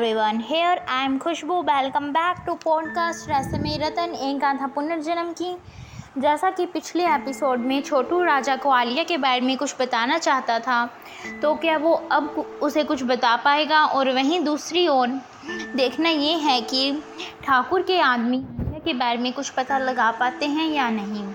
everyone. Here, I am Khushbu. Welcome back to podcast रसमे रतन एक गाथा पुनर्जन्म की जैसा कि पिछले एपिसोड में छोटू राजा को आलिया के बारे में कुछ बताना चाहता था तो क्या वो अब उसे कुछ बता पाएगा और वहीं दूसरी ओर देखना ये है कि ठाकुर के आदमी आलिया के बारे में कुछ पता लगा पाते हैं या नहीं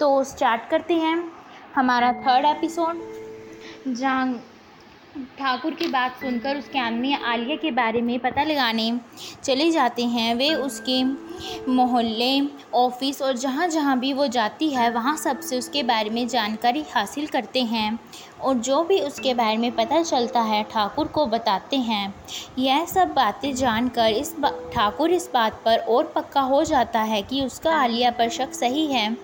तो स्टार्ट करते हैं हमारा थर्ड एपिसोड जहाँ ठाकुर की बात सुनकर उसके आदमी आलिया के बारे में पता लगाने चले जाते हैं। वे उसके मोहल्ले, ऑफ़िस और जहाँ जहाँ भी वो जाती है, वहाँ सबसे उसके बारे में जानकारी हासिल करते हैं और जो भी उसके बारे में पता चलता है, ठाकुर को बताते हैं। यह सब बातें जानकर इस ठाकुर इस बात पर और पक्का हो जाता है कि उसका आलिया पर शक सही है।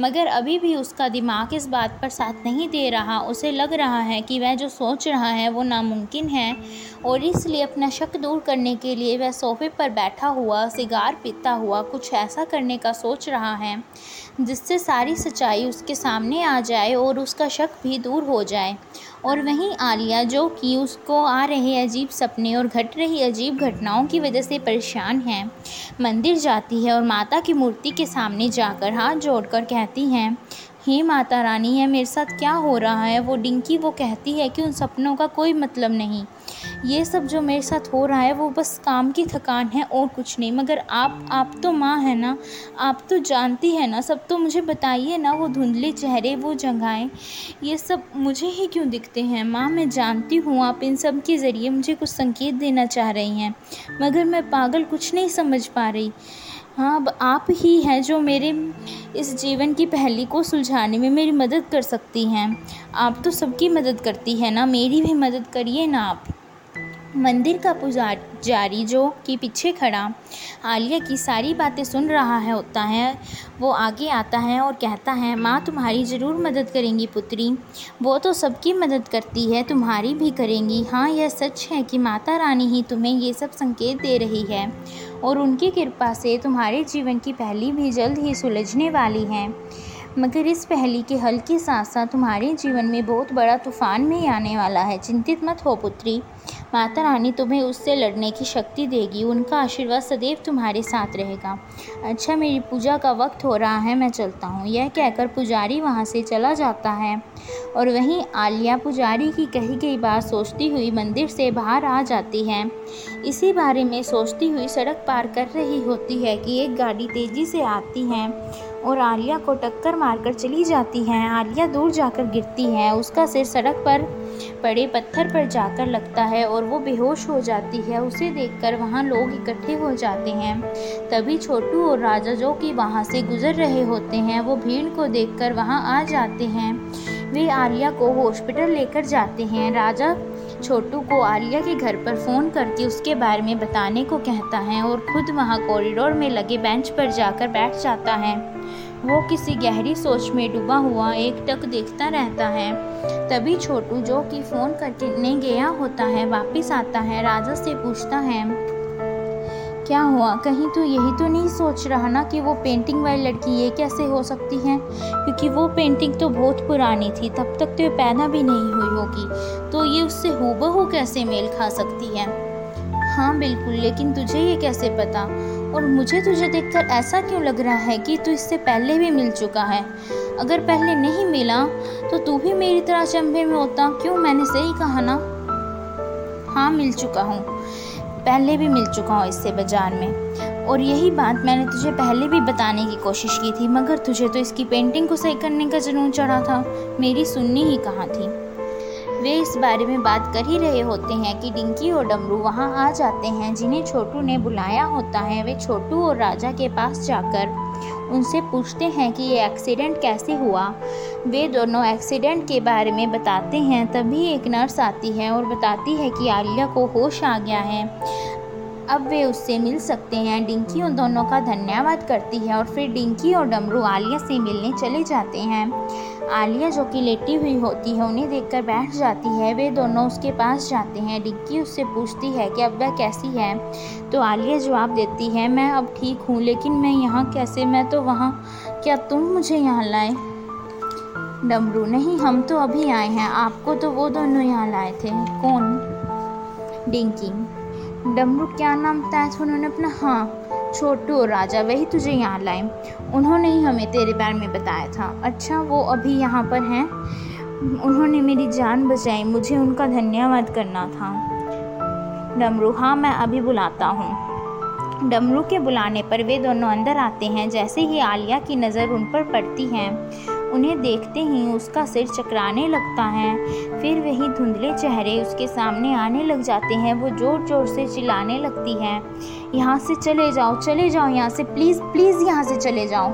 मगर अभी भी उसका दिमाग इस बात पर साथ नहीं दे रहा। उसे लग रहा है कि वह जो सोच रहा है वो नामुमकिन है और इसलिए अपना शक दूर करने के लिए वह सोफे पर बैठा हुआ, सिगार पीता हुआ कुछ ऐसा करने का सोच रहा है, जिससे सारी सच्चाई उसके सामने आ जाए और उसका शक भी दूर हो जाए। और वहीं आलिया जो कि उसको आ रहे अजीब सपने और घट रही अजीब घटनाओं की वजह से परेशान है। मंदिर जाती है और माता की मूर्ति के सामने जाकर हाथ जोड़कर कहती हैं, हे माता रानी, है मेरे साथ क्या हो रहा है? वो डिंकी वो कहती है कि उन सपनों का कोई मतलब नहीं। ये सब जो मेरे साथ हो रहा है, वो बस काम की थकान है और कुछ नहीं। मगर आप आप तो माँ है ना, आप तो जानती है ना, सब तो मुझे बताइए ना, वो धुंधले चेहरे, वो जगहें, ये सब मुझे ही क्यों दिखते हैं? माँ, मैं जानती हूँ, आप इन सब के ज़रिए मुझे कुछ संकेत देना चाह रही हैं, मगर मैं पागल कुछ नहीं समझ पा रही। हाँ अब आप ही हैं जो मेरे, इस जीवन की पहली को सुलझाने में मेरी मदद कर सकती हैं। आप तो सबकी मदद करती हैं ना, मेरी भी मदद करिए ना आप। मंदिर का पुजारी जो कि पीछे खड़ा, आलिया की सारी बातें सुन रहा है होता है, वो आगे आता है और कहता है, माँ, तुम्हारी ज़रूर मदद करेंगी पुत्री। वो तो सबकी मदद करती है, तुम्हारी भी करेंगी। हाँ यह सच है कि माता रानी ही तुम्हें ये सब संकेत दे रही है और उनकी कृपा से तुम्हारे जीवन की पहली भी जल्द ही सुलझने वाली है। मगर इस पहली के हल के साथ साथ तुम्हारे जीवन में बहुत बड़ा तूफ़ान भी आने वाला है। चिंतित मत हो पुत्री। माता रानी तुम्हें उससे लड़ने की शक्ति देगी, उनका आशीर्वाद सदैव तुम्हारे साथ रहेगा। अच्छा मेरी पूजा का वक्त हो रहा है, मैं चलता हूँ। यह कहकर पुजारी वहाँ से चला जाता है और वहीं आलिया पुजारी की कही गई बात सोचती हुई मंदिर से बाहर आ जाती है। इसी बारे में सोचती हुई सड़क पार कर रही होती है कि एक गाड़ी तेज़ी से आती है। और आलिया को टक्कर मारकर चली जाती है। आलिया दूर जाकर गिरती है। उसका सिर सड़क पर, पड़े पत्थर पर जाकर लगता है और वो बेहोश हो जाती है। उसे देखकर वहाँ लोग इकट्ठे हो जाते हैं। तभी छोटू और राजा जो कि वहाँ से गुजर रहे होते हैं, वो भीड़ को देखकर वहाँ आ जाते हैं। वे आलिया को हॉस्पिटल लेकर जाते हैं। राजा छोटू को आलिया के घर पर फ़ोन करके उसके बारे में बताने को कहता है और खुद वहाँ कॉरिडोर में लगे बेंच पर जाकर बैठ जाता है। वो किसी गहरी सोच में डूबा हुआ एक टक देखता रहता है। तभी छोटू जो कि फ़ोन करने गया होता है, वापस आता है, राजा से पूछता है क्या हुआ? कहीं तो यही तो नहीं सोच रहा ना कि वो पेंटिंग वाली लड़की ये कैसे हो सकती है? क्योंकि वो पेंटिंग तो बहुत पुरानी थी, तब तक तो ये पैदा भी नहीं हुई होगी। तो ये उससे हूबहू कैसे मेल खा सकती है? हाँ बिल्कुल, लेकिन तुझे ये कैसे पता? और मुझे तुझे देखकर ऐसा क्यों लग रहा है कि तू इससे पहले भी मिल चुका है? अगर पहले नहीं मिला तो तू भी मेरी तरह चंबे में होता, क्यों मैंने सही कहा ना? हाँ मिल चुका हूँ। पहले भी मिल चुका हूँ इससे बाज़ार में। और यही बात मैंने तुझे पहले भी बताने की कोशिश की थी, मगर तुझे तो इसकी पेंटिंग को सही करने का जुनून चढ़ा था। मेरी सुननी ही कहाँ थी? वे इस बारे में बात कर ही रहे होते हैं कि डिंकी और डमरू वहाँ आ जाते हैं। जिन्हें छोटू ने बुलाया होता है, वे छोटू और राजा के पास जाकर उनसे पूछते हैं कि ये एक्सीडेंट कैसे हुआ। वे दोनों एक्सीडेंट के बारे में बताते हैं। तभी एक नर्स आती है और बताती है कि आलिया को होश आ गया है। अब वे उससे मिल सकते हैं। डिंकी उन दोनों का धन्यवाद करती है और फिर डिंकी और डमरू आलिया से मिलने चले जाते हैं। आलिया जो कि लेटी हुई होती है, उन्हें देखकर बैठ जाती है। वे दोनों उसके पास जाते हैं। डिक्की उससे पूछती है कि अब वह कैसी है? तो आलिया जवाब देती है, मैं अब ठीक हूँ, लेकिन मैं यहाँ कैसे? मैं तो वहाँ। क्या तुम मुझे यहाँ लाए? डमरू, नहीं, हम तो अभी आए हैं। आपको तो वो दोनों यहाँ लाए थे। कौन? डिंकी। डमरू, क्या नाम था? उन्होंने अपना हाँ छोटू और राजा, वही तुझे यहाँ लाए। उन्होंने ही हमें तेरे बारे में बताया था। अच्छा वो अभी यहाँ पर हैं? उन्होंने मेरी जान बचाई, मुझे उनका धन्यवाद करना था। डमरू हाँ मैं अभी बुलाता हूँ। डमरू के बुलाने पर वे दोनों अंदर आते हैं, जैसे ही आलिया की नज़र उन पर पड़ती है। उन्हें देखते ही उसका सिर चकराने लगता है। फिर वही धुंधले चेहरे उसके सामने आने लग जाते हैं। वो ज़ोर ज़ोर से चिल्लाने लगती है। यहाँ से चले जाओ चले जाओ यहाँ से, प्लीज़ प्लीज़ यहाँ से चले जाओ।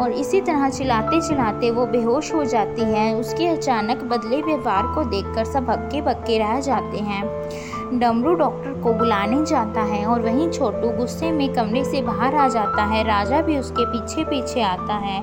और इसी तरह चिल्लाते चिल्लाते वो बेहोश हो जाती है। उसके अचानक बदले व्यवहार को देखकर सब हक्के बक्के रह जाते हैं। डमरू डॉक्टर को बुलाने जाता है और वहीं छोटू गुस्से में कमरे से बाहर आ जाता है। राजा भी उसके पीछे पीछे आता है।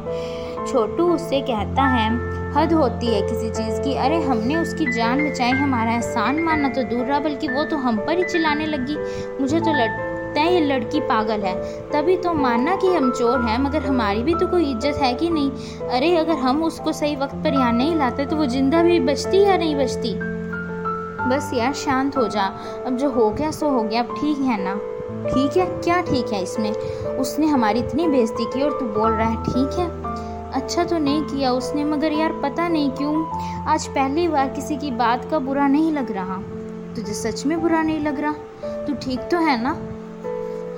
छोटू उससे कहता है, हद होती है किसी चीज़ की। अरे, हमने उसकी जान बचाई, हमारा एहसान मानना तो दूर रहा, बल्कि वो तो हम पर ही चिल्लाने लगी। मुझे तो लगता है ये लड़की पागल है। तभी तो मानना कि हम चोर हैं, मगर हमारी भी तो कोई इज़्ज़त है कि नहीं? अरे, अगर हम उसको सही वक्त पर यहाँ नहीं लाते तो वो ज़िंदा भी बचती या नहीं बचती? बस यार, शांत हो जा। अब जो हो गया, सो हो गया। अब ठीक है ना? ठीक है? क्या ठीक है इसमें? उसने हमारी इतनी बेइज्जती की और तू बोल रहा है, ठीक है? अच्छा तो नहीं किया उसने, मगर यार पता नहीं क्यों, आज पहली बार किसी की बात का बुरा नहीं लग रहा। तुझे सच में बुरा नहीं लग रहा? तू ठीक तो है ना?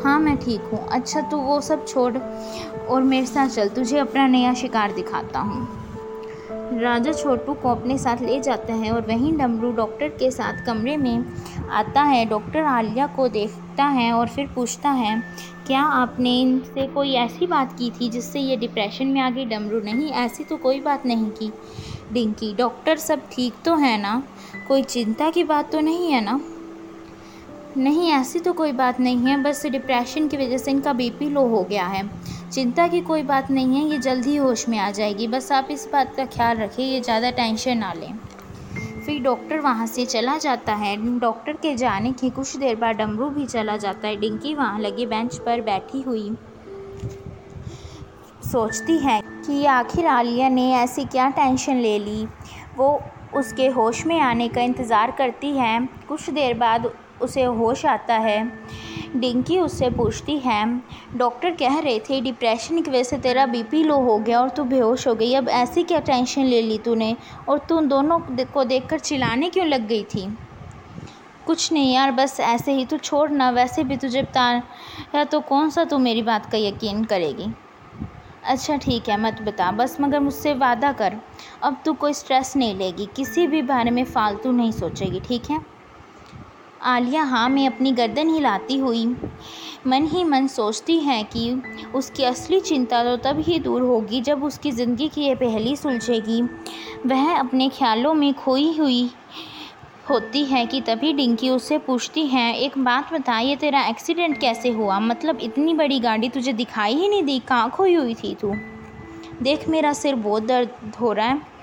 हाँ मैं ठीक हूँ। अच्छा तो वो सब छोड़ और मेरे साथ चल। तुझे अपना नया शिकार दिखाता हूँ। राजा छोटू को अपने साथ ले जाता है और वहीं डमरू डॉक्टर के साथ कमरे में आता है। डॉक्टर आलिया को देखता है और फिर पूछता है, क्या आपने इनसे कोई ऐसी बात की थी जिससे ये डिप्रेशन में आ गई डमरू नहीं? ऐसी तो कोई बात नहीं की। डिंकी, डॉक्टर, सब ठीक तो है ना? कोई चिंता की बात तो नहीं है ना? नहीं, ऐसी तो कोई बात नहीं है, बस डिप्रेशन की वजह से इनका बीपी लो हो गया है। चिंता की कोई बात नहीं है, ये जल्द ही होश में आ जाएगी। बस आप इस बात का ख्याल रखें, ये ज़्यादा टेंशन ना लें। फिर डॉक्टर वहाँ से चला जाता है। डॉक्टर के जाने की कुछ देर बाद डमरू भी चला जाता है। डिंकी वहाँ लगे बेंच पर बैठी हुई। सोचती है कि आखिर आलिया ने ऐसी क्या टेंशन ले ली। वो उसके होश में आने का इंतज़ार करती है। कुछ देर बाद उसे होश आता है। डिंकी उससे पूछती है डॉक्टर कह रहे थे, डिप्रेशन की वजह से तेरा बीपी लो हो गया और तू बेहोश हो गई। अब ऐसी क्या टेंशन ले ली तूने? और तू दोनों को देखकर चिल्लाने क्यों लग गई थी? कुछ नहीं यार, बस ऐसे ही, तू छोड़ ना। वैसे भी तुझे बता तो कौन सा तू मेरी बात का यकीन करेगी? अच्छा ठीक है, मत बता। बस मगर मुझसे वादा कर। अब तू कोई स्ट्रेस नहीं लेगी। किसी भी बारे में फ़ालतू नहीं सोचेगी, ठीक है? आलिया हाँ में अपनी गर्दन हिलाती हुई मन ही मन सोचती है कि उसकी असली चिंता तो तब ही दूर होगी जब उसकी ज़िंदगी की यह पहली सुलझेगी। वह अपने ख्यालों में खोई हुई होती है कि तभी डिंकी उससे पूछती है, एक बात बता ये तेरा एक्सीडेंट कैसे हुआ? मतलब इतनी बड़ी गाड़ी तुझे दिखाई ही नहीं दी? कहाँ खोई हुई थी तू? देख, मेरा सिर बहुत दर्द हो रहा है।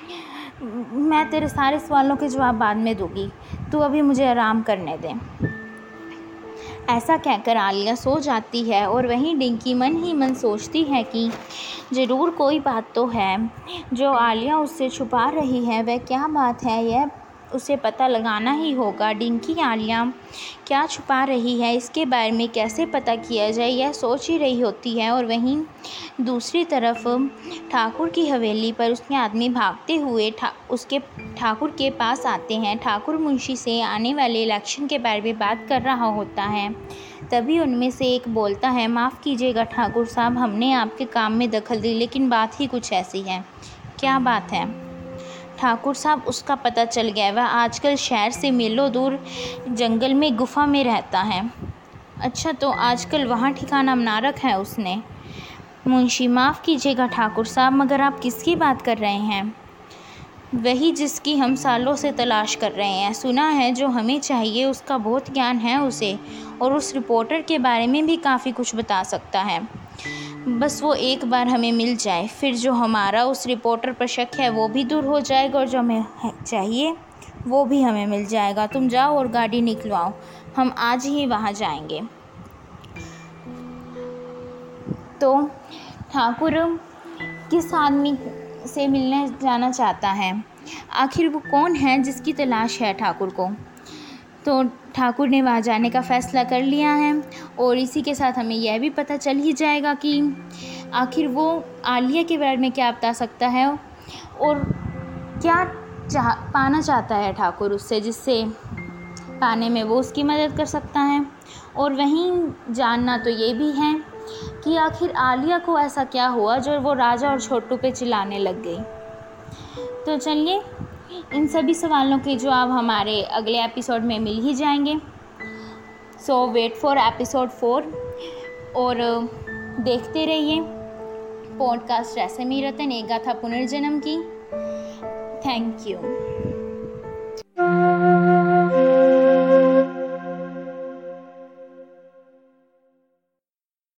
मैं तेरे सारे सवालों के जवाब बाद में दूँगी। तू अभी मुझे आराम करने दे। ऐसा कहकर आलिया सो जाती है और वहीं डिंकी मन ही मन सोचती है कि ज़रूर कोई बात तो है। जो आलिया उससे छुपा रही है, वह क्या बात है? यह उसे पता लगाना ही होगा। डिंकी आलिया, क्या छुपा रही है? इसके बारे में कैसे पता किया जाए? यह सोच ही रही होती है और वहीं दूसरी तरफ़ ठाकुर की हवेली पर उसके आदमी भागते हुए ठा, उसके, ठाकुर के पास आते हैं। ठाकुर मुंशी से आने वाले इलेक्शन के बारे में बात कर रहा होता है। तभी उनमें से एक बोलता है, माफ़ कीजिएगा ठाकुर साहब, हमने आपके काम में दखल दी, लेकिन बात ही कुछ ऐसी है। क्या बात है? ठाकुर साहब, उसका पता चल गया वह आजकल शहर से मीलों दूर जंगल में गुफा में रहता है। अच्छा तो आजकल वहाँ ठिकाना बना रखा है उसने। मुंशी, माफ़ कीजिएगा ठाकुर साहब, मगर आप किसकी बात कर रहे हैं? वही जिसकी हम सालों से तलाश कर रहे हैं। सुना है, जो हमें चाहिए, उसका बहुत ज्ञान है उसे, और उस रिपोर्टर के बारे में भी काफ़ी कुछ बता सकता है। बस वो एक बार हमें मिल जाए, फिर जो हमारा उस रिपोर्टर पर शक है, वो भी दूर हो जाएगा और जो हमें चाहिए, वो भी हमें मिल जाएगा। तुम जाओ और गाड़ी निकलवाओ, हम आज ही वहाँ जाएँगे। तो ठाकुर किस आदमी से मिलने जाना चाहता है? आखिर वो कौन है जिसकी तलाश है ठाकुर को? तो ठाकुर ने वहाँ जाने का फ़ैसला कर लिया है। और इसी के साथ हमें यह भी पता चल ही जाएगा कि आखिर वो आलिया के बारे में क्या बता सकता है और क्या चाह, पाना चाहता है ठाकुर उससे, जिससे पाने में वो उसकी मदद कर सकता है। और वहीं जानना तो ये भी है कि आखिर आलिया को ऐसा क्या हुआ जो वो राजा और छोटू पे चिल्लाने लग गई। तो चलिए, इन सभी सवालों के जवाब हमारे अगले एपिसोड में मिल ही जाएँगे। So wait for episode four और देखते रहिए पॉडकास्ट रैसे रतन एक गाथा पुनर्जन्म की। Thank you